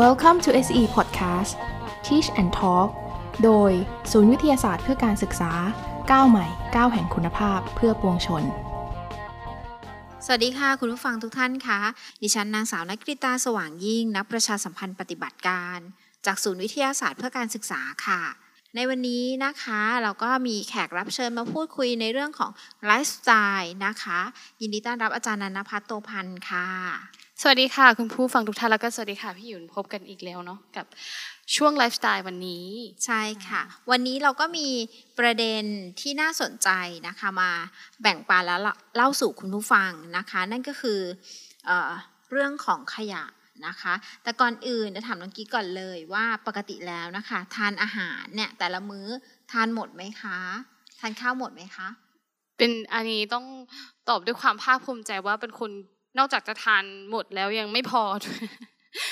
Welcome to SE Podcast Teach and Talk โดย ศูนย์วิทยาศาสตร์เพื่อการศึกษาก้าวใหม่ก้าวแห่งคุณภาพเพื่อปวงชน สวัสดีค่ะ คุณผู้ฟังทุกท่านคะ ดิฉันนางสาวนักกริตาสว่างยิ่ง นักประชาสัมพันธ์ปฏิบัติการ จากศูนย์วิทยาศาสตร์เพื่อการศึกษาค่ะ ในวันนี้นะคะ เราก็มีแขกรับเชิญมาพูดคุยในเรื่องของไลฟ์สไตล์นะคะ ยินดีต้อนรับอาจารย์นันพัฒน์โตพันธ์ค่ะ สวัสดีค่ะ คุณผู้ฟังทุกท่านแล้วก็สวัสดีค่ะ พี่หยุนพบกันอีกแล้วเนาะกับช่วงไลฟ์สไตล์วันนี้ ใช่ค่ะ วันนี้เราก็มีประเด็นที่น่าสนใจนะคะมาแบ่งปันแล้วเล่าสู่คุณผู้ฟังนะคะ นั่นก็คือเออเรื่องของขยะนะคะ แต่ก่อนอื่นจะถามน้องกิ๊กก่อนเลยว่าปกติแล้วนะคะ ทานอาหารเนี่ยแต่ละมื้อทานหมดไหมคะ ทานข้าวหมดไหมคะ เป็นอันนี้ต้องตอบด้วยความภาคภูมิใจว่าเป็นคน นอกจากจะทานหมดแล้วยังไม่พอ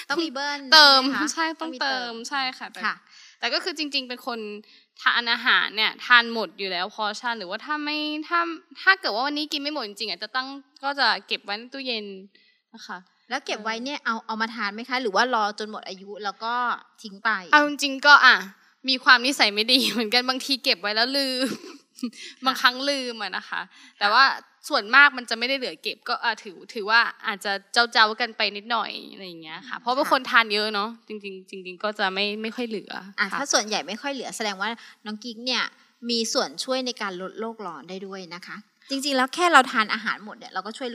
ต้องมีเบิ้ลเติมใช่ไหคะใช่ต้องเติมใช่ค่ะแต่ค่ะแต่ก็คือจริง ๆ เป็นคนทานอาหารเนี่ยทานหมดอยู่แล้วพอชั่นหรือว่าถ้าไม่ถ้าถ้าเกิดว่าวันนี้กินไม่หมดจริงๆอะจะตั้งก็จะเก็บไว้ในตู้เย็นนะคะแล้วเก็บไว้เนี่ยเอาเอามาทานไหมคะ หรือว่ารอจนหมดอายุแล้วก็ทิ้งไป เอาจริงๆก็อะ มีความนิสัยไม่ดีเหมือนกันบางทีเก็บไว้แล้วลืม บางครั้งลืมอะนะคะ แต่ว่า ส่วนมากมันจะไม่ได้เหลือเก็บก็อะถือถือว่าอาจจะเจ้าเจ้าๆกันไปนิดหน่อยอะไรอย่างเงี้ยค่ะ เพราะเป็นคนทานเยอะเนาะจริงๆจริงๆก็จะไม่ไม่ค่อยเหลืออะค่ะถ้าส่วนใหญ่ไม่ค่อยเหลือแสดงว่าน้องกิ๊กเนี่ยมีส่วนช่วยในการลดโลกร้อนได้ด้วยนะคะ จริง ๆ แล้วแค่เราทานอาหารหมดเนี่ยเราก็ช่วย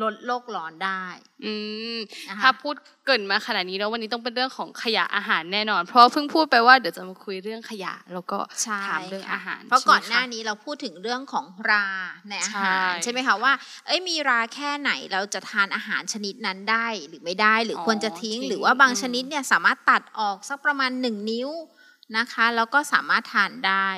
ลดลดโลกร้อนได้ อืมนะคะถ้าพูดเกรินมาขนาดนี้แล้ววันนี้ต้องเป็นเรื่องของขยะอาหารแน่นอน เพราะเพิ่งพูดไปว่าเดี๋ยวจะมาคุยเรื่องขยะ แล้วก็ใช่ถามเรื่องค่ะอาหาร เพราะก่อนใช่หไมน้าคะนี้เราพูดถึงเรื่องของราในอาหารใช่ใช่ไหมคะว่า เอ้ยมีราแค่ไหนเราจะทานอาหารชนิดนั้นได้หรือไม่ได้ หรือออควรจะทิ้งทิ้ง หรือว่าบางอืมชนิดเนี่ยสามารถตัดออกสักประมาณหนึ่งนิ้วนะคะแล้วก็สามารถทานได้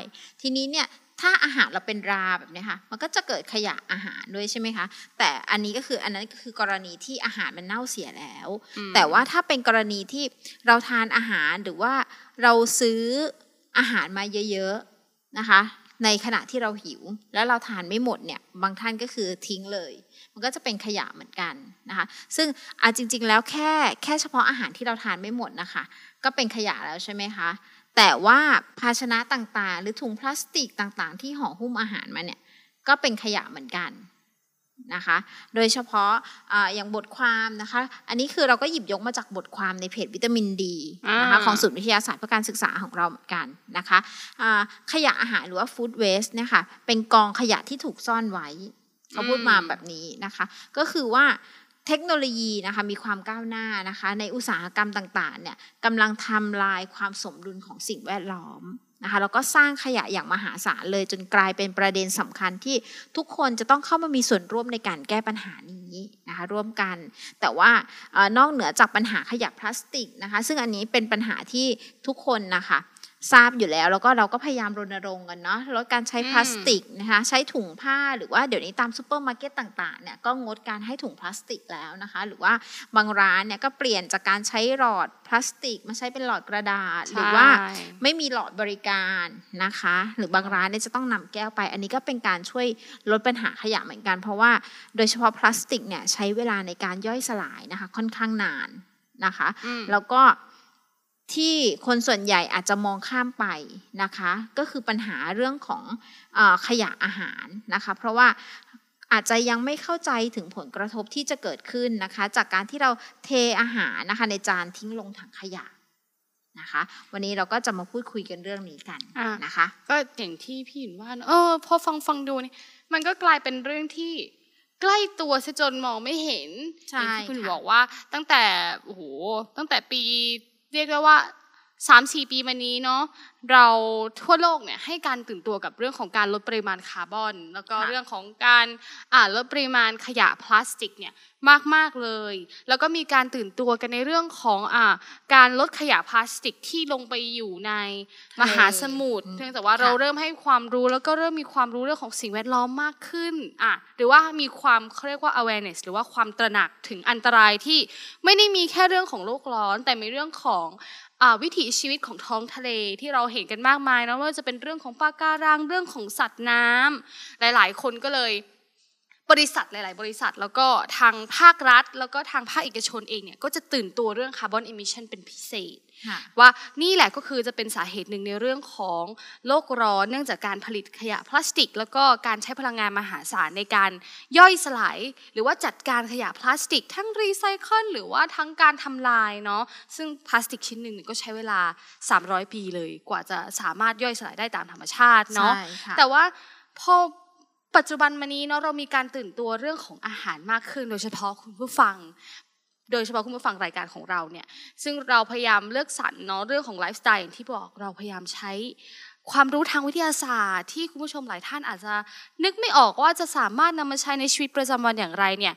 ทีนี้เนี่ย ถ้าอาหารเราเป็นราแบบเนี้ยค่ะ มันก็จะเกิดขยะอาหารด้วยใช่ไหมคะ แต่อันนี้ก็คืออันนั้นก็คือกรณีที่อาหารมันเน่าเสียแล้วอืมแต่ว่าถ้าเป็นกรณีที่เราทานอาหารหรือว่าเราซื้ออาหารมาเยอะๆนะคะ ในขณะที่เราหิว แล้วเราทานไม่หมดเนี่ย บางท่านก็คือทิ้งเลย มันก็จะเป็นขยะเหมือนกันนะคะ ซึ่งอาจริง ๆ แล้วแค่แค่เฉพาะอาหารที่เราทานไม่หมดนะคะ ก็เป็นขยะแล้วใช่ไหมคะ แต่ว่าภาชนะต่างๆ หรือถุงพลาสติกต่างๆ ที่ห่อหุ้มอาหารมาเนี่ยก็เป็นขยะเหมือนกันนะคะ โดยเฉพาะอาอย่างบทความนะคะ อันนี้คือเราก็หยิบยกมาจากบทความในเพจวิตามินดีนะคะอ่าของศูนย์วิทยาศาสตร์เพื่อการศึกษาของเราเหมือนกันนะคะอ่าขยะอาหารหรือว่าฟู้ดเวสต์เนี่ยค่ะเป็นกองขยะที่ถูกซ่อนไว้เขาพูดมาแบบนี้นะคะ ก็คือว่า เทคโนโลยีนะคะมีความก้าวหน้านะคะในอุตสาหกรรมต่างๆเนี่ยกำลังทำลายความสมดุลของสิ่งแวดล้อมนะคะแล้วก็สร้างขยะอย่างมหาศาลเลยจนกลายเป็นประเด็นสำคัญที่ทุกคนจะต้องเข้ามามีส่วนร่วมในการแก้ปัญหานี้นะคะร่วมกัน แต่ว่านอกเหนือจากปัญหาขยะพลาสติกนะคะซึ่งอันนี้เป็นปัญหาที่ทุกคนนะคะ ทราบอยู่แล้ว แล้วก็เราก็พยายามรณรงค์กันเนาะลดการใช้พลาสติกนะคะใช้ถุงผ้าหรือว่าเดี๋ยวนี้ตามซูเปอร์มาร์เก็ตต่างๆเนี่ยก็งดการให้ถุงพลาสติกแล้วนะคะ หรือว่าบางร้านเนี่ยก็เปลี่ยนจากการใช้หลอดพลาสติกมาใช้เป็นหลอดกระดาษ หรือว่าใช่ไม่มีหลอดบริการนะคะ หรือบางร้านเนี่ยจะต้องนำแก้วไป อันนี้ก็เป็นการช่วยลดปัญหาขยะเหมือนกัน เพราะว่าโดยเฉพาะพลาสติกเนี่ยใช้เวลาในการย่อยสลายนะคะ ค่อนข้างนานนะคะอืมแล้วก็ ที่คนส่วนใหญ่อาจจะมองข้ามไปนะคะ ก็คือปัญหาเรื่องของเออขยะอาหารนะคะ เพราะว่าอาจจะยังไม่เข้าใจถึงผลกระทบที่จะเกิดขึ้นนะคะ จากการที่เราเทอาหารนะคะ ในจานทิ้งลงถังขยะนะคะ วันนี้เราก็จะมาพูดคุยกันเรื่องนี้กันอะนะคะ ก็อย่างที่พี่หยินว่าเนอะเออพอฟังฟังดูนี่มันก็กลายเป็นเรื่องที่ใกล้ตัวซะจนมองไม่เห็นใช่อย่างที่คุณค่ะบอกว่าตั้งแต่โอ้โหตั้งแต่ปี เรียกได้ว่าสามสี่ปีมานี้เนาะเราทั่วโลกเนี่ยให้การตื่นตัวกับเรื่องของการลดปริมาณคาร์บอน แล้วก็เรื่องของการอ่าลดปริมาณขยะพลาสติกเนี่ย มาก ๆ เลย แล้วก็มีการตื่นตัวกันในเรื่องของอ่าการลดขยะพลาสติกที่ลงไปอยู่ในมหาสมุทรอืมเพียงแต่ว่าค่ะเราเริ่มให้ความรู้แล้วก็เริ่มมีความรู้เรื่องของสิ่งแวดล้อมมากขึ้นอะหรือว่ามีความเขาเรียกว่า awareness หรือว่าความตระหนักถึงอันตรายที่ไม่ได้มีแค่เรื่องของโลกร้อน แต่มีเรื่องของอ่าวิถีชีวิตของท้องทะเลที่เราเห็นกันมากมายนะไม่ว่าจะเป็นเรื่องของปลาการังเรื่องของสัตว์น้ำหลาย ๆ คนก็เลย บริษัทหลาย ๆ บริษัทแล้วก็ทางภาครัฐ แล้วก็ทางภาคเอกชนเองเนี่ยก็จะตื่นตัวเรื่อง carbon emission เป็นพิเศษค่ะว่านี่แหละก็คือจะเป็นสาเหตุหนึ่งในเรื่องของโลกร้อนเนื่องจากการผลิตขยะพลาสติก แล้วก็การใช้พลังงานมหาศาลในการย่อยสลาย หรือว่าจัดการขยะพลาสติก ทั้งรีไซเคิลหรือว่าทั้งการทำลายเนาะซึ่งพลาสติกชิ้นหนึ่งเนี่ยก็ใช้เวลา 300 ปีเลย กว่าจะสามารถย่อยสลายได้ตามธรรมชาติเนาะใช่ค่ะแต่ว่าพอ ปัจจุบันมานี้เนาะเรามีการตื่นตัวเรื่องของอาหารมากขึ้น โดยเฉพาะคุณผู้ฟัง โดยเฉพาะคุณผู้ฟังรายการของเราเนี่ยซึ่งเราพยายามเลือกสรรเนาะเรื่องของไลฟ์สไตล์อย่างที่บอกเราพยายามใช้ความรู้ทางวิทยาศาสตร์ ที่คุณผู้ชมหลายท่านอาจจะนึกไม่ออกว่าจะสามารถนำมาใช้ในชีวิตประจำวันอย่างไรเนี่ย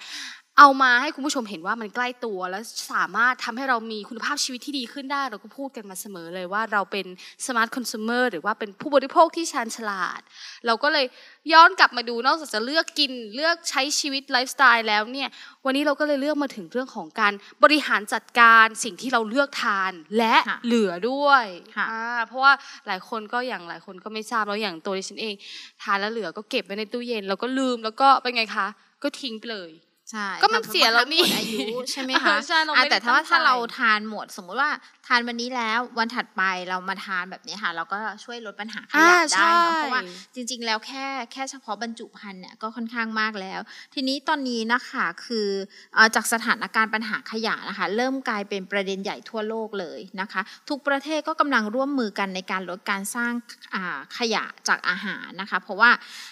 เอามาให้คุณผู้ชมเห็นว่ามันใกล้ตัวแล้วสามารถทำให้เรามีคุณภาพชีวิตที่ดีขึ้นได้ เราก็พูดกันมาเสมอเลยว่าเราเป็นสมาร์ทคอน sumer หรือว่าเป็นผู้บริโภคที่ชาญฉลาด เราก็เลยย้อนกลับมาดูนอกจากจะเลือกกินเลือกใช้ชีวิตไลฟ์สไตล์แล้วเนี่ยวันนี้เราก็เลยเลือกมาถึงเรื่องของการบริหารจัดการสิ่งที่เราเลือกทานและค่ะเหลือด้วยค่ะอ่าเพราะว่าหลายคนก็อย่างหลายคนก็ไม่ทราบแล้วอย่างตัวดิฉันเอง ทานแล้วเหลือก็เก็บไว้ในตู้เย็นแล้วก็ลืมแล้วก็เป็นไงคะ ก็ทิ้งไปเลย ใช่ก็มันค่ะเสียแล้วนี่หมดอายุใช่ไหมเอคะอใช่เราอะไม่ได้แต่ถ้าว่าตั้งใจถ้าเราทานหมดสมมุติว่าทานวันนี้แล้ววันถัดไปเรามาทานแบบนี้ค่ะ เราก็ช่วยลดปัญหาขอ่ายะได้เนอะใช่เพราะว่าจริง ๆ แล้วแค่แค่เฉพาะบรรจุภัณฑ์เนี่ยก็ค่อนข้างมากแล้ว ทีนี้ตอนนี้นะคะคือเอ่อจากสถานการณ์ปัญหาขยะนะคะ เริ่มกลายเป็นประเด็นใหญ่ทั่วโลกเลยนะคะ ทุกประเทศก็กำลังร่วมมือกันในการลดการสร้างอ่าขยะจากอาหารนะคะ เพราะว่า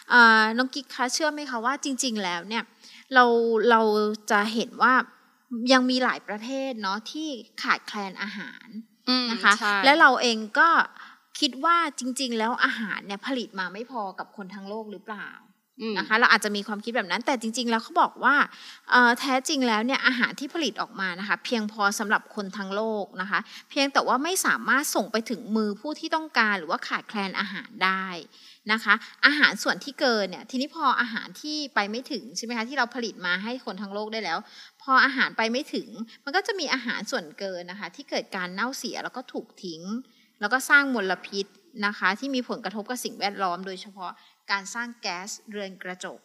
เอ่อน้องกิ๊กคะเชื่อไหมคะว่าจริง ๆ แล้วเนี่ย เราเราจะเห็นว่ายังมีหลายประเทศเนาะที่ขาดแคลนอาหารอืมนะคะใช่และเราเองก็คิดว่าจริง ๆ แล้วอาหารเนี่ยผลิตมาไม่พอกับคนทั้งโลกหรือเปล่าอืม นะคะเราอาจจะมีความคิดแบบนั้นแต่จริง ๆ แล้วเขาบอกว่าแท้จริงแล้วเนี่ยอาหารที่ผลิตออกมานะคะ เพียงพอสำหรับคนทั้งโลกนะคะ เพียงแต่ว่าไม่สามารถส่งไปถึงมือผู้ที่ต้องการหรือว่าขาดแคลนอาหารได้นะคะ อาหารส่วนที่เกินเนี่ยทีนี้พออาหารที่ไปไม่ถึงใช่ไหมคะที่เราผลิตมาให้คนทั้งโลกได้แล้ว พออาหารไปไม่ถึง มันก็จะมีอาหารส่วนเกินนะคะ ที่เกิดการเน่าเสียแล้วก็ถูกทิ้ง แล้วก็สร้างมลพิษนะคะ ที่มีผลกระทบกับสิ่งแวดล้อมโดยเฉพาะ การสร้างแก๊สเรือนกระจก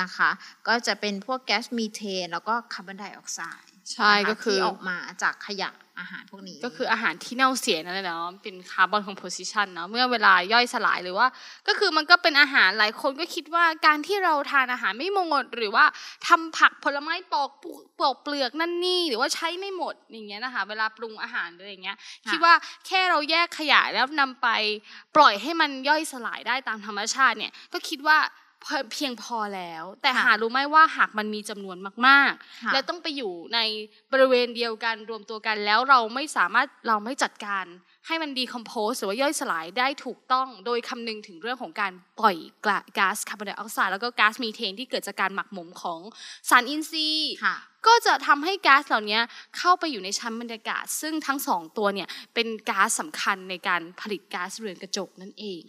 นะคะ ก็จะเป็นพวกแก๊สมีเทน แล้วก็คาร์บอนไดออกไซด์ ใช่นะคะก็คือที่ออกมาจากขยะอาหารพวกนี้ ก็คืออาหารที่เน่าเสียนั่นแหละเนาะเป็น carbon composition เนาะเมื่อเวลาย่อยสลายหรือว่า ก็คือมันก็เป็นอาหารหลายคนก็คิดว่าการที่เราทานอาหารไม่หมด หรือว่าทำผักผลไม้ปอกเปลือกปอกเปลือกนั่นนี่หรือว่าใช้ไม่หมดอย่างเงี้ยนะคะเวลาปรุงอาหารหรืออย่างเงี้ยคิดว่าแค่เราแยกขยะแล้วนำไปปล่อยให้มันย่อยสลายได้ตามธรรมชาติเนี่ยก็คิดว่า เพียงพอแล้ว แต่ค่ะหารู้ไหมว่าหากมันมีจำนวนมากค่ะๆและต้องไปอยู่ในบริเวณเดียวกันรวมตัวกันแล้วเราไม่สามารถเราไม่จัดการให้มันดีคอมโพสหรือว่าย่อยสลายได้ถูกต้อง โดยคำนึงถึงเรื่องของการปล่อยก๊าซคาร์บอนไดออกไซด์แล้วก็ก๊าซมีเทนที่เกิดจากการหมักหมมของสารอินทรีย์ค่ะก็จะทำให้ก๊าซเหล่านี้เข้าไปอยู่ในชั้นบรรยากาศ ซึ่งทั้งสองตัวเนี่ยเป็นก๊าซสำคัญในการผลิตก๊าซเรือนกระจกนั่นเอง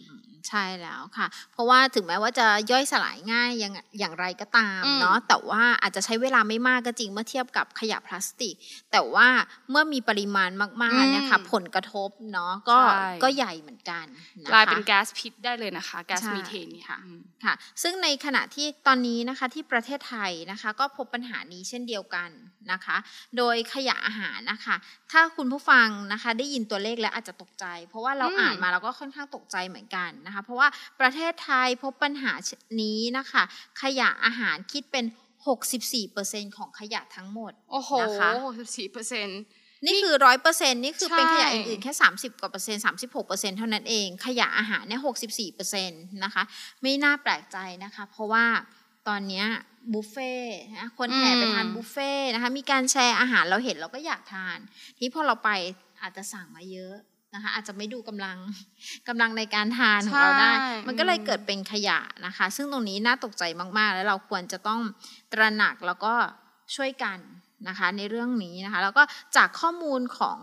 ใช่แล้วค่ะ เพราะว่าถึงแม้ว่าจะย่อยสลายง่ายอย่างอย่างไรก็ตามอืมเนาะแต่ว่าอาจจะใช้เวลาไม่มากก็จริงเมื่อเทียบกับขยะพลาสติก แต่ว่าเมื่อมีปริมาณมากๆเนะคะผลกระทบเนาะก็ใช่ก็ใหญ่เหมือนกันนะคะกลายเป็นก๊าซพิษได้เลยนะคะก๊าซใช่มีเทนเนี่ยค่ะอืมค่ะ ซึ่งในขณะที่ตอนนี้นะคะที่ประเทศไทยนะคะ ก็พบปัญหานี้เช่นเดียวกันนะคะ โดยขยะอาหารนะคะ ถ้าคุณผู้ฟังนะคะได้ยินตัวเลขแล้วอาจจะตกใจ เพราะว่าเราอืมอ่านมาเราก็ค่อนข้างตกใจเหมือนกันนะคะเพราะว่าประเทศไทยพบปัญหานี้นะคะ ขยะอาหารคิดเป็น 64%ของขยะทั้งหมดโอ้โหนะคะสี่เปอร์เซ็นต์นี่คือร้อยเปอร์เซ็นนี่คือเป็นใช่ขยะอื่นๆแค่สามสิบกว่าเปอร์เซ็นต์สามสิบหกเปอร์เซ็นต์เท่านั้นเอง ขยะอาหารเนี่ยหกสิบสี่เปอร์เซ็นต์นะคะ ไม่น่าแปลกใจนะคะ เพราะว่าตอนเนี้ยบุฟเฟ่ต์นะคนแห่ไปทานบุฟเฟ่ต์นะคะ มีการแชร์อาหารเราเห็นเราก็อยากทาน ที่พอเราไปอาจจะสั่งมาเยอะ นะคะอาจจะไม่ดูกำลังกำลังในการทานของเราได้ใช่มันก็เลยอืมเกิดเป็นขยะนะคะ ซึ่งตรงนี้น่าตกใจมากๆ แล้วเราควรจะต้องตระหนักแล้วก็ช่วยกันนะคะในเรื่องนี้นะคะ แล้วก็จากข้อมูลของ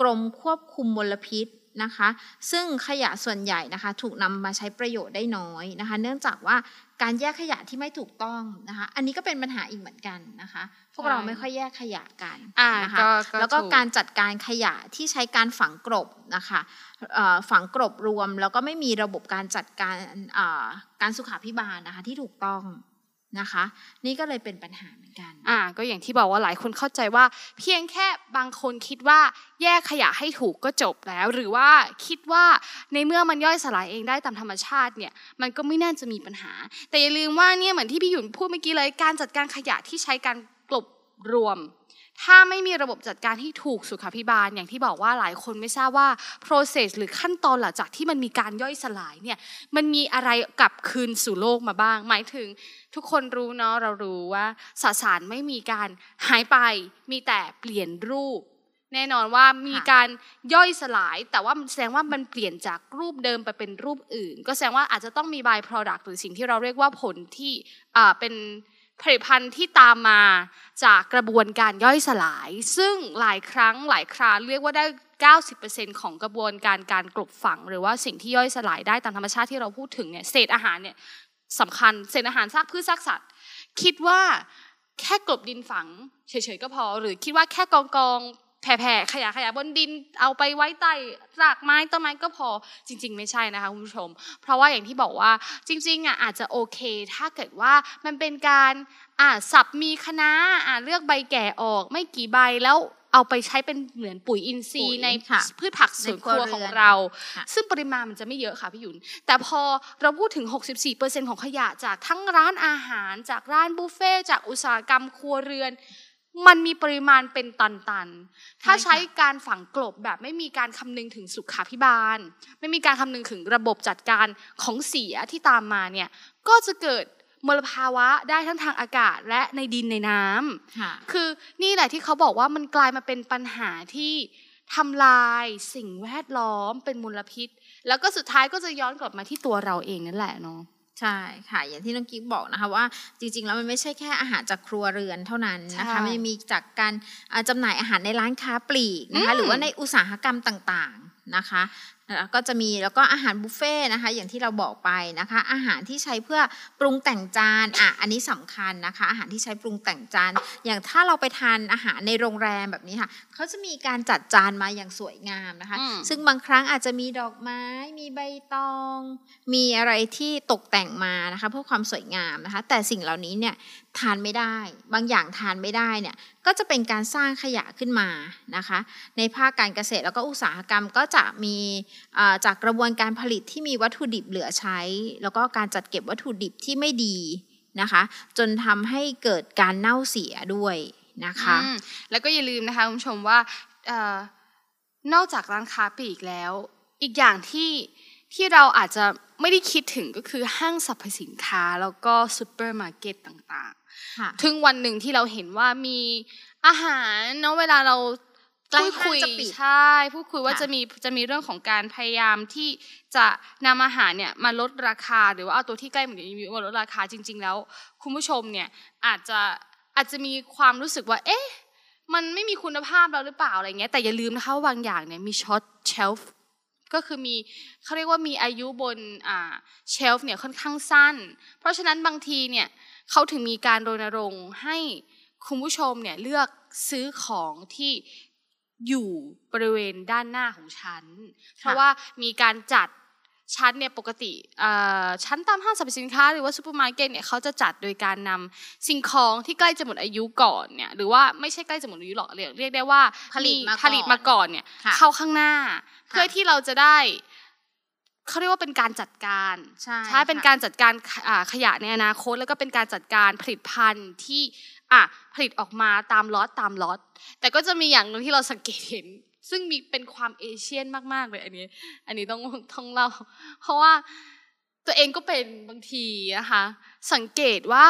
กรมควบคุมมลพิษนะคะ ซึ่งขยะส่วนใหญ่นะคะถูกนำมาใช้ประโยชน์ได้น้อยนะคะ เนื่องจากว่าการแยกขยะที่ไม่ถูกต้องนะคะ อันนี้ก็เป็นปัญหาอีกเหมือนกันนะคะพ วกเราไม่ค่อยแยกขยะกันอ่านะคะก็แล้วก็ถูการจัดการขยะที่ใช้การฝังกลบนะคะเอ่อฝังกลบรวม แล้วก็ไม่มีระบบการจัดการอ่าการสุขาพิบาลนะคะที่ถูกต้องนะคะ นี่ก็เลยเป็นปัญหาเหมือนกัน อ่า ก็อย่างที่บอกว่าหลายคนเข้าใจว่า เพียงแค่บางคนคิดว่าแยกขยะให้ถูกก็จบแล้ว หรือว่าคิดว่าในเมื่อมันย่อยสลายเองได้ตามธรรมชาติเนี่ย มันก็ไม่น่าจะมีปัญหา แต่อย่าลืมว่าเนี่ยเหมือนที่พี่หยุ่นพูดเมื่อกี้เลยการจัดการขยะที่ใช้การกลบ รวม ถ้าไม่มีระบบจัดการที่ถูกสุขภิบาล อย่างที่บอกว่าหลายคนไม่ทราบว่า process หรือขั้นตอนหลังจากที่มันมีการย่อยสลายเนี่ยมันมีอะไรกลับคืนสู่โลกมาบ้าง หมายถึงทุกคนรู้เนาะเรารู้ว่าสสารไม่มีการหายไป มีแต่เปลี่ยนรูปแน่นอนว่ามีการย่อยสลาย แต่ว่าแสดงว่ามันเปลี่ยนจากรูปเดิมไปเป็นรูปอื่น ก็แสดงว่าอาจจะต้องมี by product หรือสิ่งที่เราเรียกว่าผลที่เป็น ผลิตภัณฑ์ที่ตามมาจากกระบวนการย่อยสลาย ซึ่งหลายครั้งหลายคราเรียกว่าได้ 90%ของกระบวนการการกลบฝัง หรือว่าสิ่งที่ย่อยสลายได้ตามธรรมชาติที่เราพูดถึงเนี่ยเศษอาหารเนี่ยสำคัญเศษอาหารซากพืชซากสัตว์ คิดว่าแค่กลบดินฝังเฉยๆก็พอ หรือคิดว่าแค่กองกอง แผ่ๆขยะขยะบนดินเอาไปไว้ใต้รากไม้ต้นไม้ก็พอจริง ๆ ไม่ใช่นะคะคุณผู้ชม เพราะว่าอย่างที่บอกว่าจริงๆอะอาจจะโอเค ถ้าเกิดว่ามันเป็นการอ่าสับมีคณะอ่าเลือกใบแก่ออกไม่กี่ใบแล้วเอาไปใช้เป็นเหมือนปุ๋ยอินทรีปุ๋ย์ยในค่ะพืชผักสวนครัวในครัวเรือนของเราค่ะซึ่งปริมาณมันจะไม่เยอะค่ะพี่หยุนแต่พอเราพูดถึง 64%ของขยะจากทั้งร้านอาหาร จากร้านบุฟเฟ่ต์จากอุตสาหกรรมครัวเรือน มันมีปริมาณเป็นตันๆ ถ้าใช่ค่ะใช้การฝังกลบแบบไม่มีการคำนึงถึงสุขาภิบาล ไม่มีการคำนึงถึงระบบจัดการของเสียที่ตามมาเนี่ย ก็จะเกิดมลภาวะได้ทั้งทางอากาศและในดินในน้ำค่ะคือนี่แหละที่เขาบอกว่ามันกลายมาเป็นปัญหาที่ทำลายสิ่งแวดล้อมเป็นมลพิษ แล้วก็สุดท้ายก็จะย้อนกลับมาที่ตัวเราเองนั่นแหละเนาะ ใช่ค่ะอย่างที่น้องกิ๊กบอกนะคะว่าจริงๆแล้วมันไม่ใช่แค่อาหารจากครัวเรือนเท่านั้นนะคะใช่มันยังมีจากการอ่าจำหน่ายอาหารในร้านค้าปลีกนะคะอืมหรือว่าในอุตสาหกรรมต่างๆนะคะแล้ว ก็จะมีแล้วก็อาหารบุฟเฟ่ต์นะคะ อย่างที่เราบอกไปนะคะ อาหารที่ใช้เพื่อปรุงแต่งจานอะอันนี้สำคัญนะคะ อาหารที่ใช้ปรุงแต่งจาน อย่างถ้าเราไปทานอาหารในโรงแรมแบบนี้ค่ะเขาจะมีการจัดจานมาอย่างสวยงามนะคะอืมซึ่งบางครั้งอาจจะมีดอกไม้ มีใบตอง มีอะไรที่ตกแต่งมานะคะ เพื่อความสวยงามนะคะ แต่สิ่งเหล่านี้เนี่ยทานไม่ได้ บางอย่างทานไม่ได้เนี่ยก็จะเป็นการสร้างขยะขึ้นมานะคะ ในภาคการเกษตรแล้วก็อุตสาหกรรมก็จะมีจากกระบวนการผลิตที่มีวัตถุดิบเหลือใช้ แล้วก็การจัดเก็บวัตถุดิบที่ไม่ดีนะคะ จนทำให้เกิดการเน่าเสียด้วยนะคะ แล้วก็อย่าลืมนะคะคุณผู้ชมว่าออนอกจากร้านค้าปลีกแล้ว อีกอย่างที่ที่เราอาจจะไม่ได้คิดถึงก็คือห้างสรรพสินค้าแล้วก็ซูเปอร์มาร์เก็ต่าง ถึงวันหนึ่งที่เราเห็นว่ามีอาหารเนาะเวลาเราใกล้พูดคุยห้างจะปิดใช่พูดคุยว่าค่ะจะมีจะมีเรื่องของการพยายามที่จะนำอาหารเนี่ยมาลดราคาหรือว่าเอาตัวที่ใกล้เหมือนกันมาลดราคาจริง ๆ แล้ว คุณผู้ชมเนี่ยอาจจะอาจจะมีความรู้สึกว่า เอ๊ะมันไม่มีคุณภาพแล้วหรือเปล่าอะไรเงี้ยแต่อย่าลืมนะคะว่าบางอย่างเนี่ยมีช็อตเชลฟ์ก็คือมีเขาเรียกว่ามีอายุบนอ่า shelf เนี่ยค่อนข้างสั้น เพราะฉะนั้นบางทีเนี่ย เขาถึงมีการรณรงค์ให้คุณผู้ชมเนี่ยเลือกซื้อของที่อยู่บริเวณด้านหน้าของชั้น เพราะว่ามีการจัดชั้นเนี่ยปกติเอ่อชั้นตามห้างสรรพสินค้าหรือว่าซูเปอร์มาร์เก็ตเนี่ยเขาจะจัดโดยการนำสิ่งของที่ใกล้จะหมดอายุก่อนเนี่ยหรือว่าไม่ใช่ใกล้จะหมดอายุหรอกเรียกเรียกได้ว่าผลิตมาก่อนผลิตมาก่อนเนี่ยค่ะเข้าข้างหน้า เพื่อที่เราจะได้ เขาเรียกว่าเป็นการจัดการใช่ใช่เป็นค่ะการจัดการขอ่าขยะในอนาคต แล้วก็เป็นการจัดการผลิตภัณฑ์ที่อะผลิตออกมาตามล็อตตามล็อตแต่ก็จะมีอย่างหนึงที่เราสังเกตเห็น ซึ่งมีเป็นความเอเชียนมากๆเลยอันนี้ อันนี้ต้องต้องเล่าเพราะว่า ตัวเองก็เป็นบางทีนะคะ สังเกตว่า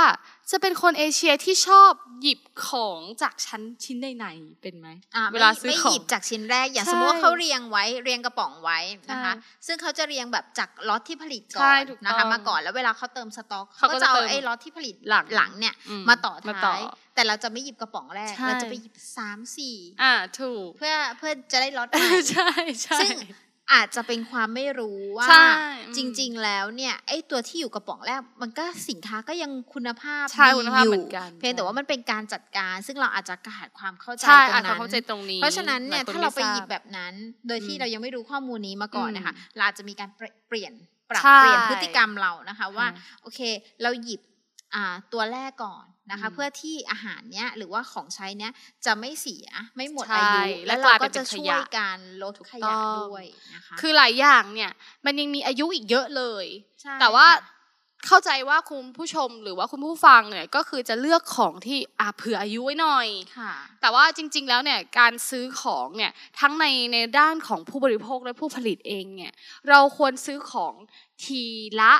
จะเป็นคนเอเชียที่ชอบหยิบของจากชั้นชิ้นในๆเป็นไหมอ่าเวลาซื้อไม่ของหยิบจากชิ้นแรก อย่างใช่สมมติว่าเขาเรียงไว้เรียงกระป๋องไว้นะคะใช่ซึ่งเขาจะเรียงแบบจากล็อตที่ผลิตก่อใช่นถูกต้องนะคะมาก่อนแล้วเวลาเขาเติมสต็อกเขาเขาก็ก็จะจะเอาเติมไอ้ล็อตที่ผลิตหลังหลังเนี่ยอืมมาต่อมาต่อท้ายแต่เราจะไม่หยิบกระป๋องแรกใช่เราจะไปหยิบสามสี่อ่าถูกเพื่อเพื่อจะได้ล็อตใหม่ใช่ใช่ซึ่ง อาจจะเป็นความไม่รู้ว่าใช่อืมจริง ๆ แล้วเนี่ยไอ้ตัวที่อยู่กระป๋องแรกมันก็สินค้าก็ยังคุณภาพใช่ดีคุณภาพอเหมืยู่อนกันเพียงแต่ว่ามันเป็นการจัดการ ซึ่งเราอาจจะขาดความเข้าใจใช่ตรงอาจจะนั้นเข้าใจตรงนี้เพราะฉะนั้นเนี่ยหลคถ้าเราไปม่ทหยิบแบบนั้น โดยที่อืมเรายังไม่รู้ข้อมูลนี้มาก่อนนะคะเราอาจจะมีการเปลี่ยนปรับใช่เปลี่ยนพฤติกรรมเรานะคะว่าใช่โอเค เราหยิบอ่า ตัวแรกก่อนนะคะอืมเพื่อที่อาหารเนี้ยหรือว่าของใช้เนี้ยจะไม่เสียไม่หมดใช่อายุและแล้วเรากลายเป็ก็นจะเป็นขช่วยยะการลดถูกขยะต้องด้วยนะคะคือหลายอย่างเนี่ยมันยังมีอายุอีกเยอะเลยใช่แต่ว่าค่ะเข้าใจว่าคุณผู้ชมหรือว่าคุณผู้ฟังเนี่ยก็คือจะเลือกของที่อะเผื่ออายุไว้หน่อยค่ะแต่ว่าจริง ๆ แล้วเนี่ยการซื้อของเนี่ยทั้งในในด้านของผู้บริโภคและผู้ผลิตเองเนี่ยเราควรซื้อของทีละ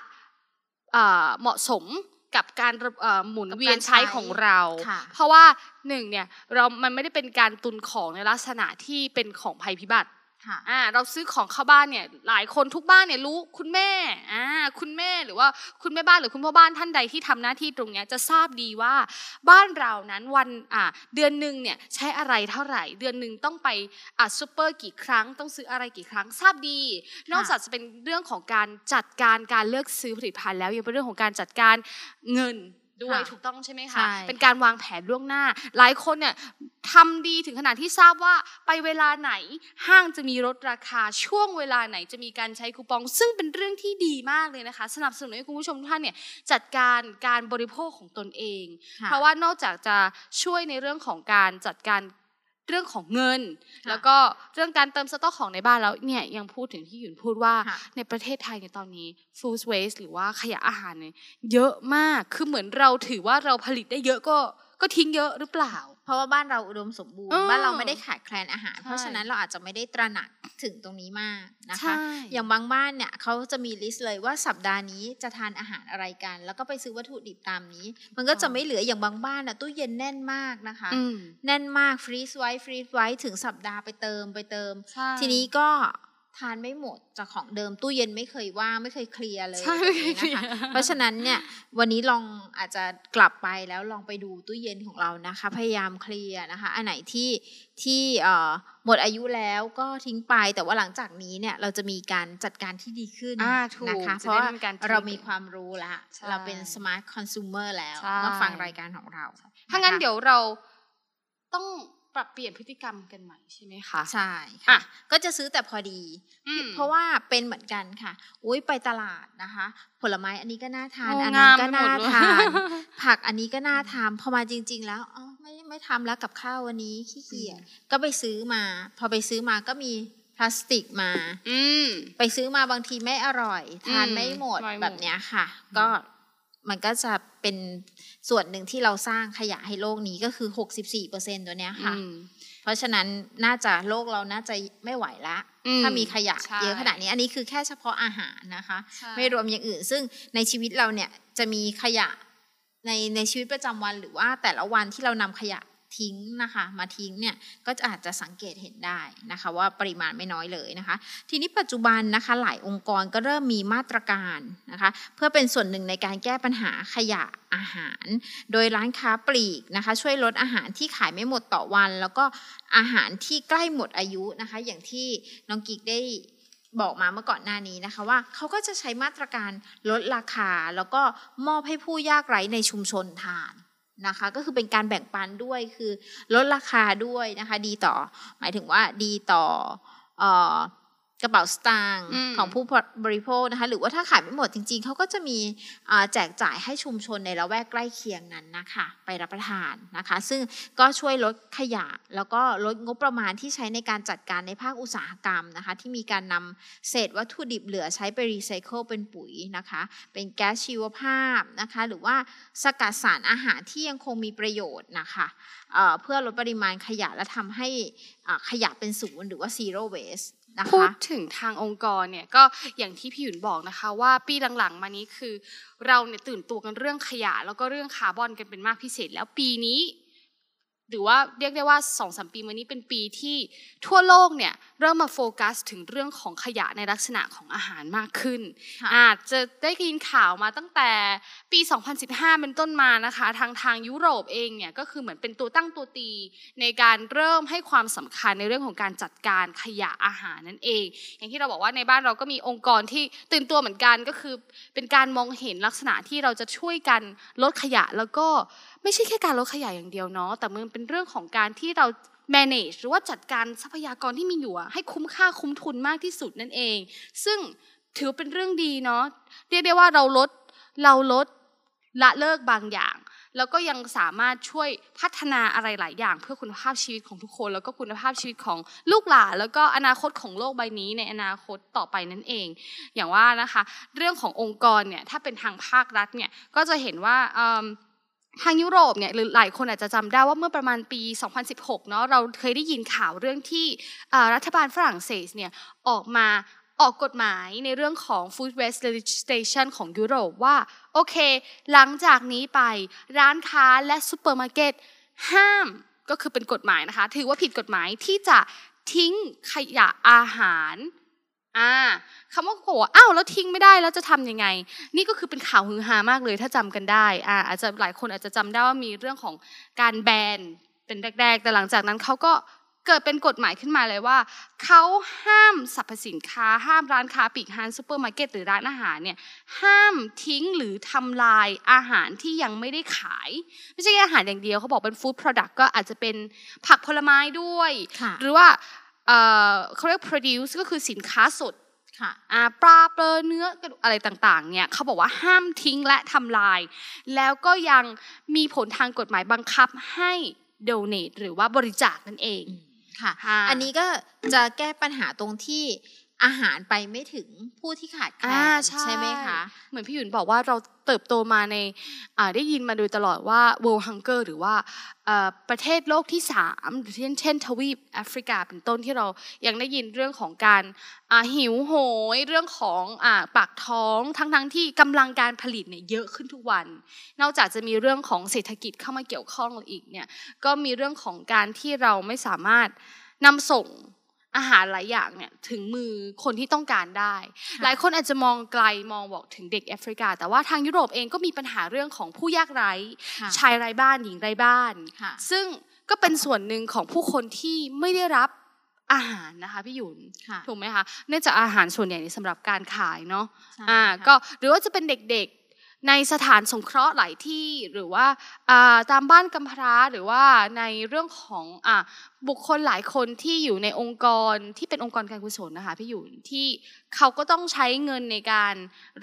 อ่าเหมาะสม กับการเอ่อหมุนกับการเวียนใช้ใช้ของเราค่ะเพราะว่าหนึ่งเนี่ยเรามันไม่ได้เป็นการตุนของในลักษณะที่เป็นของภัยพิบัติค่ะ อ่าเราซื้อของเข้าบ้านเนี่ยหลายคนทุกบ้านเนี่ยรู้คุณแม่อ่าคุณแม่หรือว่าคุณแม่บ้านหรือคุณพ่อบ้านท่านใดที่ทำหน้าที่ตรงเนี้ยจะทราบดีว่าบ้านเรานั้นวันอ่าเดือนหนึ่งเนี่ยใช้อะไรเท่าไหร่ เดือนหนึ่งต้องไปอ่าซูเปอร์กี่ครั้งต้องซื้ออะไรกี่ครั้งทราบดี นอกจากจะเป็นเรื่องของการจัดการการเลือกซื้อผลิตภัณฑ์แล้วยังเป็นเรื่องของการจัดการเงิน ด้วยค่ะถูกต้องใช่ไหมใช่คะค่ะเป็นการวางแผนล่วงหน้า หลายคนเนี่ยทำดีถึงขนาดที่ทราบว่าไปเวลาไหนห้างจะมีลดราคาช่วงเวลาไหนจะมีการใช้คูปอง ซึ่งเป็นเรื่องที่ดีมากเลยนะคะ สนับสนุนให้คุณผู้ชมทุกท่านเนี่ยจัดการการบริโภคของตนเองค่ะเพราะว่านอกจากจะช่วยในเรื่องของการจัดการ เรื่องของเงินค่ะแล้วก็เรื่องการเติมสต็อกของในบ้านแล้วเนี่ยยังพูดถึงที่หยุนพูดว่าค่ะในประเทศไทยในยตอนนี้ food waste หรือว่าขยะอาหารเนี่ยเยอะมากคือเหมือนเราถือว่าเราผลิตได้เยอะก็ ก็ทิ้งเยอะหรือเปล่า เพราะว่าบ้านเราอุดมสมบูรณ์เออบ้านเราไม่ได้ขาดแคลนอาหารใช่เพราะฉะนั้นเราอาจจะไม่ได้ตระหนักถึงตรงนี้มากนะคะใช่อย่างบางบ้านเนี่ยเขาจะมี list เลยว่าสัปดาห์นี้จะทานอาหารอะไรกัน แล้วก็ไปซื้อวัตถุดิบตามนี้ มันก็จะไม่เหลืออย่างบางบ้านน่ะตู้เย็นแน่นมากนะคะอืมแน่นมาก freeze ไว้ freeze ไว้ถึงสัปดาห์ไปเติมไปเติมใช่ทีนี้ก็ ทานไม่หมดจากของเดิมตู้เย็นไม่เคยว่างไม่เคยเคลียร์เลยใช่แบบนี้ไม่เคยนะคะเคลียร์เพราะฉะนั้นเนี่ยวันนี้ลองอาจจะกลับไปแล้วลองไปดูตู้เย็นของเรานะคะ พยายามเคลียร์นะคะ อันไหนที่ที่เอ่อหมดอายุแล้วก็ทิ้งไปแต่ว่าหลังจากนี้เนี่ยเราจะมีการจัดการที่ดีขึ้นอ่าถูกนะคะจะเพราะได้ว่าไม่มีการทิ้งเรามีความรู้ละใช่เราเป็น smart consumer แล้วใช่เมื่อฟังรายการของเราถ้างั้นนะคะเดี๋ยวเราต้อง ปรับเปลี่ยนพฤติกรรมกันใหม่ใช่ไหมคะใช่อะค่ะก็จะซื้อแต่พอดีอืมเพราะว่าเป็นเหมือนกันค่ะอุ้ยไปตลาดนะคะ ผลไม้อันนี้ก็น่าทานโอ้อันนั้นก็งามไปหมน่าดเลยทานผักอันนี้ก็น่าทานพอมาจริง ๆ แล้วอ๋อไม่ไม่ทำแล้วกับข้าววันนี้ขี้เกียจก็ไปซื้อมา พอไปซื้อมาก็มีพลาสติกมาอืมไปซื้อมาบางทีไม่อร่อย ทานอืมไม่หมดไม่หมดแบบเนี้ยค่ะ ก็ มันก็จะเป็นส่วนหนึ่งที่เราสร้างขยะให้โลกนี้ก็คือ64%ตัวเนี้ยค่ะอืมเพราะฉะนั้นน่าจะโลกเราน่าจะไม่ไหวละอืมถ้ามีขยะใช่เยอะขนาดนี้ อันนี้คือแค่เฉพาะอาหารนะคะใช่ไม่รวมอย่างอื่น ซึ่งในชีวิตเราเนี่ยจะมีขยะในในชีวิตประจำวันหรือว่าแต่ละวันที่เรานำขยะ ทิ้งนะคะมาทิ้งเนี่ยก็อาจจะสังเกตเห็นได้นะคะว่าปริมาณไม่น้อยเลยนะคะ ทีนี้ปัจจุบันนะคะหลายองค์กรก็เริ่มมีมาตรการนะคะเพื่อเป็นส่วนหนึ่งในการแก้ปัญหาขยะอาหาร โดยร้านค้าปลีกนะคะช่วยลดอาหารที่ขายไม่หมดต่อวัน แล้วก็อาหารที่ใกล้หมดอายุนะคะอย่างที่น้องกิ๊กได้บอกมาเมื่อก่อนหน้านี้นะคะว่าเขาก็จะใช้มาตรการลดราคา แล้วก็มอบให้ผู้ยากไร้ในชุมชนทาน นะคะ ก็คือเป็นการแบ่งปันด้วยคือลดราคาด้วยนะคะ ดีต่อ หมายถึงว่าดีต่อออ กระเป๋าสตางค์อืมของผู้บริโภคนะคะ หรือว่าถ้าขายไม่หมดจริง ๆ เขาก็จะมีอ่าแจกจ่ายให้ชุมชนในละแวกใกล้เคียงนั้นนะคะ ไปรับประทานนะคะ ซึ่งก็ช่วยลดขยะ แล้วก็ลดงบประมาณที่ใช้ในการจัดการในภาคอุตสาหกรรมนะคะ ที่มีการนำเศษวัตถุดิบเหลือใช้ไปรีไซเคิลเป็นปุ๋ยนะคะ เป็นแก๊สชีวภาพนะคะ หรือว่าสกัดสารอาหารที่ยังคงมีประโยชน์นะคะเอ่อเพื่อลดปริมาณขยะและทำให้อ่าขยะเป็นศูนย์หรือว่า zero waste นะพูดถึงทางองค์กรเนี่ยก็อย่างที่พี่หยุนบอกนะคะ ว่าปีหลังๆ มานี้คือ เราเนี่ยตื่นตัวกันเรื่องขยะ แล้วก็เรื่องคาร์บอนกันเป็นมากพิเศษ แล้วปีนี้ หรือว่าเรียกได้ว่าสองสามปีมานี้เป็นปีที่ทั่วโลกเนี่ยเริ่มมาโฟกัสถึงเรื่องของขยะในลักษณะของอาหารมากขึ้นค่ะอาจจะได้ยินข่าวมาตั้งแต่ปี 2015 เป็นต้นมานะคะ ทางทางยุโรปเองเนี่ยก็คือเหมือนเป็นตัวตั้งตัวตี ในการเริ่มให้ความสำคัญในเรื่องของการจัดการขยะอาหารนั่นเอง อย่างที่เราบอกว่าในบ้านเราก็มีองค์กรที่ตื่นตัวเหมือนกันก็คือเป็นการมองเห็นลักษณะที่เราจะช่วยกันลดขยะแล้วก็ไม่ใช่แค่การลดขยะอย่างเดียวเนาะแต่มันเป็นเรื่องของการที่เรา manage หรือว่าจัดการทรัพยากรที่มีอยู่ให้คุ้มค่าคุ้มทุนมากที่สุดนั่นเอง ซึ่งถือเป็นเรื่องดีเนาะเรียกได้ว่าเราลดเราลดละเลิกบางอย่าง แล้วก็ยังสามารถช่วยพัฒนาอะไรหลายอย่าง เพื่อคุณภาพชีวิตของทุกคน แล้วก็คุณภาพชีวิตของลูกหลานแล้วก็อนาคตของโลกใบนี้ในอนาคตต่อไปนั่นเอง อย่างว่านะคะ เรื่องขององค์กรเนี่ยถ้าเป็นทางภาครัฐเนี่ยก็จะเห็นว่าเอิ่ม ทางยุโรปเนี่ยหรือหลายคนอาจจะจำได้ว่าเมื่อประมาณปี 2016 เนาะเราเคยได้ยินข่าวเรื่องที่รัฐบาลฝรั่งเศสเนี่ยออกมาออกกฎหมายในเรื่องของ food waste legislation ของยุโรปว่า โอเค หลังจากนี้ไปร้านค้าและซูเปอร์มาร์เก็ตห้ามก็คือเป็นกฎหมายนะคะ ถือว่าผิดกฎหมายที่จะทิ้งขยะอาหาร อ่าคำว่าโหอ้าวแล้วทิ้งไม่ได้แล้วจะทำยังไง นี่ก็คือเป็นข่าวฮือฮามากเลยถ้าจำกันได้อ่าอาจจะหลายคนอาจจะจำได้ว่ามีเรื่องของการแบนเป็นแรกๆ แต่หลังจากนั้นเขาก็เกิดเป็นกฎหมายขึ้นมาเลยว่าเขาห้างสรรพสินค้า ห้ามร้านค้าปลีกห้างซูเปอร์มาร์เก็ตหรือร้านอาหารเนี่ยห้ามทิ้งหรือทำลายอาหารที่ยังไม่ได้ขาย ไม่ใช่แค่อาหารอย่างเดียวเขาบอกเป็นฟู้ด product ก็อาจจะเป็นผักผลไม้ด้วยค่ะหรือว่า เอ่อเขาเรียก produce ก็คือสินค้าสดค่ะอ่าปลาเปลือเนื้อกระดูกอะไรต่างๆเนี่ยเขาบอกว่าห้ามทิ้งและทำลาย แล้วก็ยังมีผลทางกฎหมายบังคับให้ donate หรือว่าบริจาคนั่นเองค่ะค่ะอันนี้ก็จะแก้ปัญหาตรงที่ อาหารไปไม่ถึงผู้ที่ขาดแคลอ่านใช่ไหมคะ เหมือนพี่หยุนบอกว่าเราเติบโตมาในอ่าได้ยินมาโดยตลอดว่า world hunger หรือว่าเอ่อประเทศโลกที่สามเช่นเช่นทวีปแอฟริกาเป็นต้นที่เรายังได้ยินเรื่องของการอ่าหิวโหย เรื่องของอ่าปากท้องทั้งทั้งๆที่กำลังการผลิตเนี่ยเยอะขึ้นทุกวัน นอกจากจะมีเรื่องของเศรษฐกิจเข้ามาเกี่ยวข้องอีกเนี่ยก็มีเรื่องของการที่เราไม่สามารถนำส่ง อาหารหลายอย่างเนี่ยถึงมือคนที่ต้องการได้ค่ะหลายคนอาจจะมองไกลมองบอกถึงเด็กแอฟริกา แต่ว่าทางยุโรปเองก็มีปัญหาเรื่องของผู้ยากไร้ค่ะชายไร้บ้านหญิงไร้บ้านค่ะซึ่งก็เป็นส่วนหนึ่งของผู้คนที่ไม่ได้รับอาหารนะคะพี่หยุนค่ะถูกไหมคะเนื่องจากอาหารส่วนใหญ่นี่สำหรับการขายเนาะใช่อ่าค่ะก็หรือว่าจะเป็นเด็กๆ ในสถานสงเคราะห์หลายที่หรือว่าตามบ้านกำพร้าหรือว่าในเรื่องของอบุคคลหลายคนที่อยู่ในองค์กรที่เป็นองค์กรการกุศลนะคะพี่หยุนที่เขาก็ต้องใช้เงินในการ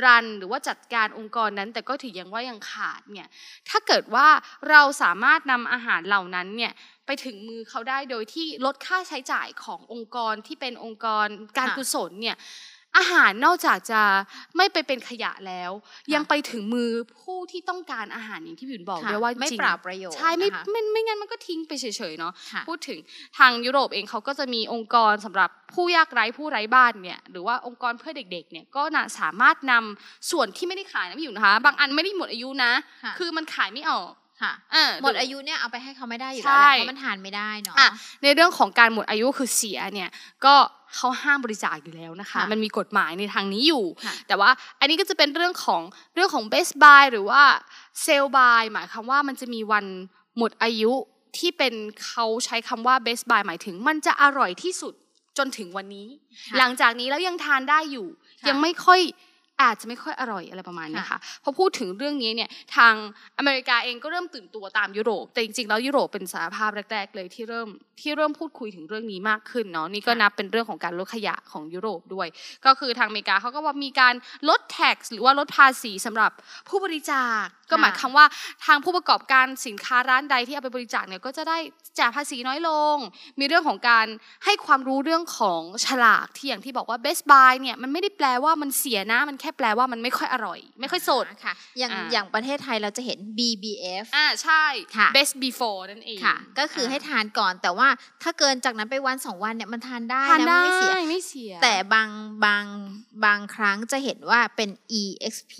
รันหรือว่าจัดการองค์กรนั้น แต่ก็ถือยังว่ายังขาดเนี่ยถ้าเกิดว่าเราสามารถนำอาหารเหล่านั้นเนี่ยไปถึงมือเขาได้โดยที่ลดค่าใช้จ่ายขององค์กรที่เป็นองค์กรการกุศลเนี่ย อาหารนอกจากจะไม่ไปเป็นขยะแล้ว ยังไปถึงมือผู้ที่ต้องการอาหารอย่างที่พี่หยุนบอกค่ะด้วยว่าไม่จริงเปล่าประโยชน์ใช่ไม่นะคะไม่ไม่งั้นมันก็ทิ้งไปเฉยๆเนาะค่ะพูดถึงทางยุโรปเองเขาก็จะมีองค์กรสำหรับผู้ยากไร้ผู้ไร้บ้านเนี่ยหรือว่าองค์กรเพื่อเด็กๆเนี่ยก็น่ะสามารถนำส่วนที่ไม่ได้ขายนะพี่หยุนนะคะ บางอันไม่ได้หมดอายุนะค่ะคือมันขายไม่ออกค่ะเออหมดอายุเนี่ยเอาไปให้เขาไม่ได้อยู่ใช่แล้วแหละเพราะมันทานไม่ได้เนาะอะในเรื่องของการหมดอายุคือเสียเนี่ยก็ เขาห้ามบริจาคอยู่แล้วนะคะค่ะมันมีกฎหมายในทางนี้อยู่ค่ะแต่ว่าอันนี้ก็จะเป็นเรื่องของเรื่องของ best buy หรือว่า sell buy หมายความว่ามันจะมีวันหมดอายุที่เป็นเขาใช้คำว่า best buy หมายถึง มันจะอร่อยที่สุดจนถึงวันนี้ค่ะหลังจากนี้แล้วยังทานได้อยู่ค่ะยังไม่ค่อย อาจจะไม่ค่อยอร่อยอะไรประมาณนี้ค่ะค่ะพอพูดถึงเรื่องนี้เนี่ยทางอเมริกาเองก็เริ่มตื่นตัวตามยุโรป แต่จริงๆแล้วยุโรปเป็นสหภาพแรก ๆ เลยที่เริ่มที่เริ่มพูดคุยถึงเรื่องนี้มากขึ้นเนาะนี่ก็นับเป็นเรื่องของการลดขยะของยุโรปด้วย ก็คือทางอเมริกาเขาก็ว่ามีการลด tax หรือว่าลดภาษีสำหรับผู้บริจาค ก็หมายความว่าทางผู้ประกอบการสินค้าร้านใดที่เอาไปบริจาคเนี่ยก็จะได้จ่ายภาษีน้อยลง มีเรื่องของการให้ความรู้เรื่องของฉลากที่อย่างที่บอกว่า best buy เนี่ยมันไม่ได้แปลว่ามันเสียนะ มันแค่แปลว่ามันไม่ค่อยอร่อย ไม่ค่อยสดค่ะ อย่างอ่าอย่างประเทศไทยเราจะเห็น BBF อ่าใช่ค่ะ best before นั่นเองค่ะ ก็คือให้ทานก่อนแต่ว่าถ้าเกินจากนั้นไปวันสองวันเนี่ยมันทานได้ทานนะได้มันไม่เสียไม่เสีย แต่บางบางบางครั้งจะเห็นว่าเป็น EXP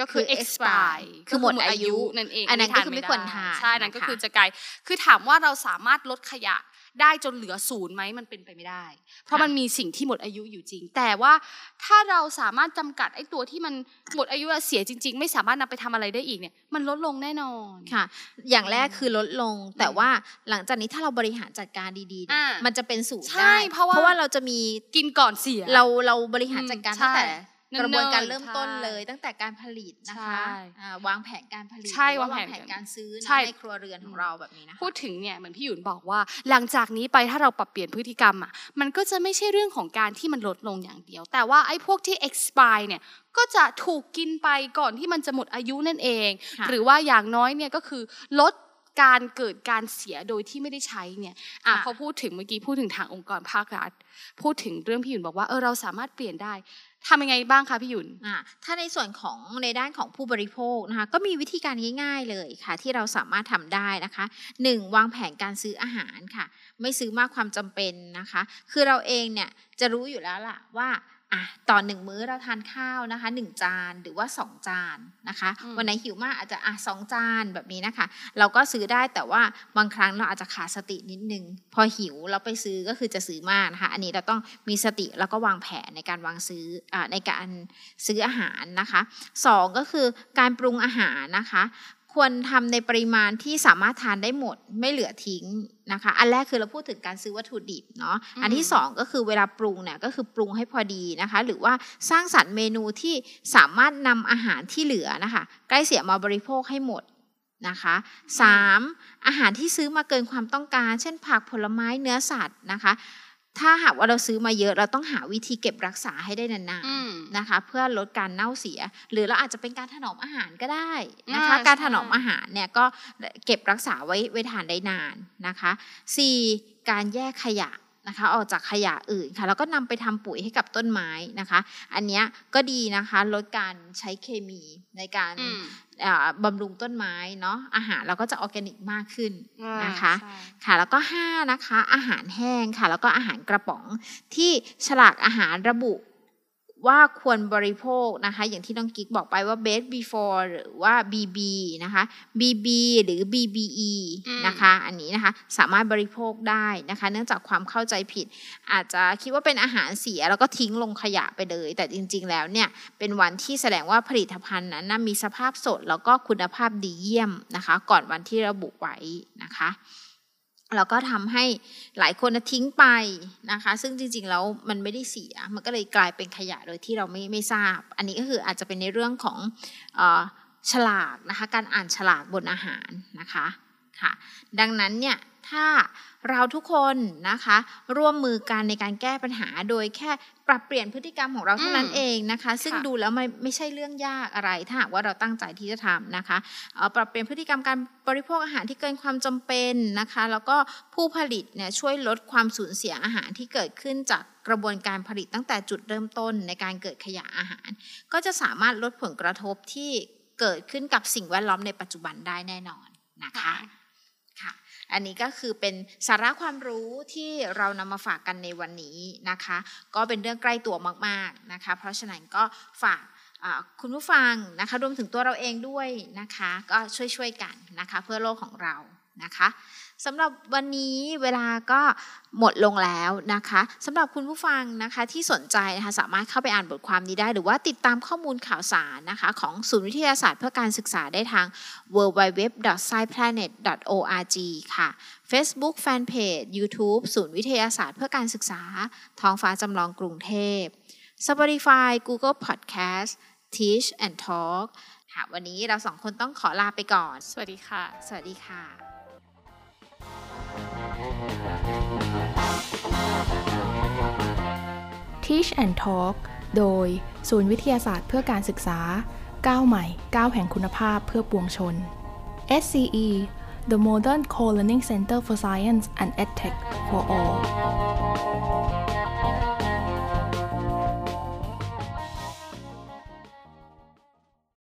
ก็คือ expire คือหมดอายุนั่นเองอันนั้นก็คือทาไม่ควรทานใช่นั่นก็นะคะคือจะกลายคือถามว่าเราสามารถลดขยะได้จนเหลือศูนย์ไหมมันเป็นไปไม่ได้ เพราะมันมีสิ่งที่หมดอายุอยู่จริง แต่ว่าถ้าเราสามารถจำกัดไอ้ตัวที่มันหมดอายุอะเสียจริง ๆ ไม่สามารถนำไปทำอะไรได้อีกเนี่ยมันลดลงแน่นอนค่ะ อย่างแรกคือลดลง แต่ว่าหลังจากนี้ถ้าเราบริหารจัดการดีๆเนี่ยอ่ามัมันจะเป็นศูนย์ใช่ได้เพราะว่าเพราะว่าเราจะมีกินก่อนเสียเราเราบริหารจัดการอืมตั้งแต่ใช่ กระบวนการเริ่มใช่ต้นเลย ตั้งแต่การผลิตนะคะใช่อ่าวางแผนการผลิตใช่หรือวางแผนการซื้อนะใช่ในครัวเรือนของเราแบบนี้นะคะพูดถึงเนี่ยเหมือนพี่หยุนบอกว่า หลังจากนี้ไปถ้าเราปรับเปลี่ยนพฤติกรรมอะมันก็จะไม่ใช่เรื่องของการที่มันลดลงอย่างเดียว แต่ว่าไอ้พวกที่ expire เนี่ยก็จะถูกกินไปก่อนที่มันจะหมดอายุนั่นเองค่ะหรือว่าอย่างน้อยเนี่ยก็คือลดการเกิดการเสียโดยที่ไม่ได้ใช้เนี่ยอะค่ะพอพูดถึงเมื่อกี้พูดถึงทางองค์กรภาครัฐ พูดถึงเรื่องพี่หยุนบอกว่าเออเราสามารถเปลี่ยนได้ ทำยังไงบ้างคะพี่หยุนอ่าถ้าในส่วนของในด้านของผู้บริโภคนะคะก็มีวิธีการง่ายๆเลยค่ะ ที่เราสามารถทำได้นะคะหนึ่งวางแผนการซื้ออาหารค่ะ ไม่ซื้อมากความจำเป็นนะคะ คือเราเองเนี่ยจะรู้อยู่แล้วล่ะว่า อะต่อหนึ่งมื้อเราทานข้าวนะคะหนึ่งจานหรือว่าสองจานนะคะอืมวันไหนหิวมากอาจจะอะสองจานแบบนี้นะคะ เราก็ซื้อได้แต่ว่าบางครั้งเราอาจจะขาดสตินิดนึง พอหิวเราไปซื้อก็คือจะซื้อมากนะคะ อันนี้เราต้องมีสติแล้วก็วางแผนในการวางซื้ออาในการซื้ออาหารนะคะสองก็คือการปรุงอาหารนะคะ ควรทำในปริมาณที่สามารถทานได้หมดไม่เหลือทิ้งนะคะ อันแรกคือเราพูดถึงการซื้อวัตถุดิบเนาะอืมอันที่สองก็คือเวลาปรุงเนี่ยก็คือปรุงให้พอดีนะคะ หรือว่าสร้างสรรค์เมนูที่สามารถนำอาหารที่เหลือนะคะ ใกล้เสียมาบริโภคให้หมดนะคะสามอาหารที่ซื้อมาเกินความต้องการ เช่นผักผลไม้เนื้อสัตว์นะคะ ถ้าหากว่าเราซื้อมาเยอะเราต้องหาวิธีเก็บรักษาให้ได้นานอืมๆนะคะ เพื่อลดการเน่าเสีย หรือเราอาจจะเป็นการถนอมอาหารก็ได้นะคะอ่าการใช่ถนอมอาหารเนี่ยก็เก็บรักษาไว้ไว้ทานได้นานนะคะสี่การแยกขยะ นะคะออกจากขยะอื่นค่ะแล้วก็นำไปทำปุ๋ยให้กับต้นไม้นะคะ อันเนี้ยก็ดีนะคะลดการใช้เคมีในการอืมอ่าบำรุงต้นไม้เนาะอาหารเราก็จะออร์แกนิกมากขึ้นนะคะใช่ค่ะแล้วก็5นะคะอาหารแห้งค่ะแล้วก็อาหารกระป๋องที่ฉลากอาหารระบุ ว่าควรบริโภคนะคะ อย่างที่น้องกิ๊กบอกไปว่า best before หรือว่า BB นะคะ BB หรือ BBE อืมนะคะ อันนี้นะคะ สามารถบริโภคได้นะคะ เนื่องจากความเข้าใจผิด อาจจะคิดว่าเป็นอาหารเสียแล้วก็ทิ้งลงขยะไปเลย แต่จริง ๆ แล้วเนี่ย เป็นวันที่แสดงว่าผลิตภัณฑ์นั้นนะมีสภาพสดแล้วก็คุณภาพดีเยี่ยมนะคะ ก่อนวันที่ระบุไว้นะคะ แล้วก็ทำให้หลายคนทิ้งไปนะคะ ซึ่งจริงๆแล้วมันไม่ได้เสีย มันก็เลยกลายเป็นขยะโดยที่เราไม่ไม่ทราบ อันนี้ก็คืออาจจะเป็นในเรื่องของอฉลากนะคะ การอ่านฉลากบนอาหารนะคะ ค่ะ ดังนั้นเนี่ยถ้าเราทุกคนนะคะ ร่วมมือกันในการแก้ปัญหาโดยแค่ปรับเปลี่ยนพฤติกรรมของเราเท่านั้นอืมเองนะคะ ซึ่งค่ะดูแล้วมันไม่ใช่เรื่องยากอะไร ถ้าหากว่าเราตั้งใจที่จะทำนะคะเอ่อปรับเปลี่ยนพฤติกรรมการบริโภคอาหารที่เกินความจำเป็นนะคะ แล้วก็ผู้ผลิตเนี่ยช่วยลดความสูญเสียอาหารที่เกิดขึ้นจากกระบวนการผลิตตั้งแต่จุดเริ่มต้นในการเกิดขยะอาหาร ก็จะสามารถลดผลกระทบที่เกิดขึ้นกับสิ่งแวดล้อมในปัจจุบันได้แน่นอนนะคะค่ะ อันนี้ก็คือเป็นสาระความรู้ที่เรานำมาฝากกันในวันนี้นะคะ ก็เป็นเรื่องใกล้ตัวมากๆนะคะ เพราะฉะนั้นก็ฝากคุณผู้ฟังนะคะรวมถึงตัวเราเองด้วยนะคะ ก็ช่วยๆกันนะคะ เพื่อโลกของเรานะคะ สำหรับวันนี้เวลาก็หมดลงแล้วนะคะสำหรับคุณผู้ฟังนะคะที่สนใจนะคะสามารถเข้าไปอ่านบทความนี้ได้ หรือว่าติดตามข้อมูลข่าวสารนะคะของศูนย์วิทยาศาสตร์เพื่อการศึกษาได้ทาง www.sciplanet.org ค่ะ Facebook Fanpage YouTube ศูนย์วิทยาศาสตร์เพื่อการศึกษา ท้องฟ้าจำลองกรุงเทพ Spotify Google Podcast Teach and Talk ค่ะวันนี้เราสองคนต้องขอลาไปก่อน สวัสดีค่ะ สวัสดีค่ะ Teach and Talk โดย ศูนย์วิทยาศาสตร์เพื่อการศึกษาก้าวใหม่ก้าวแห่งคุณภาพเพื่อปวงชน SCE The Modern Co-Learning Center for Science and EdTech for All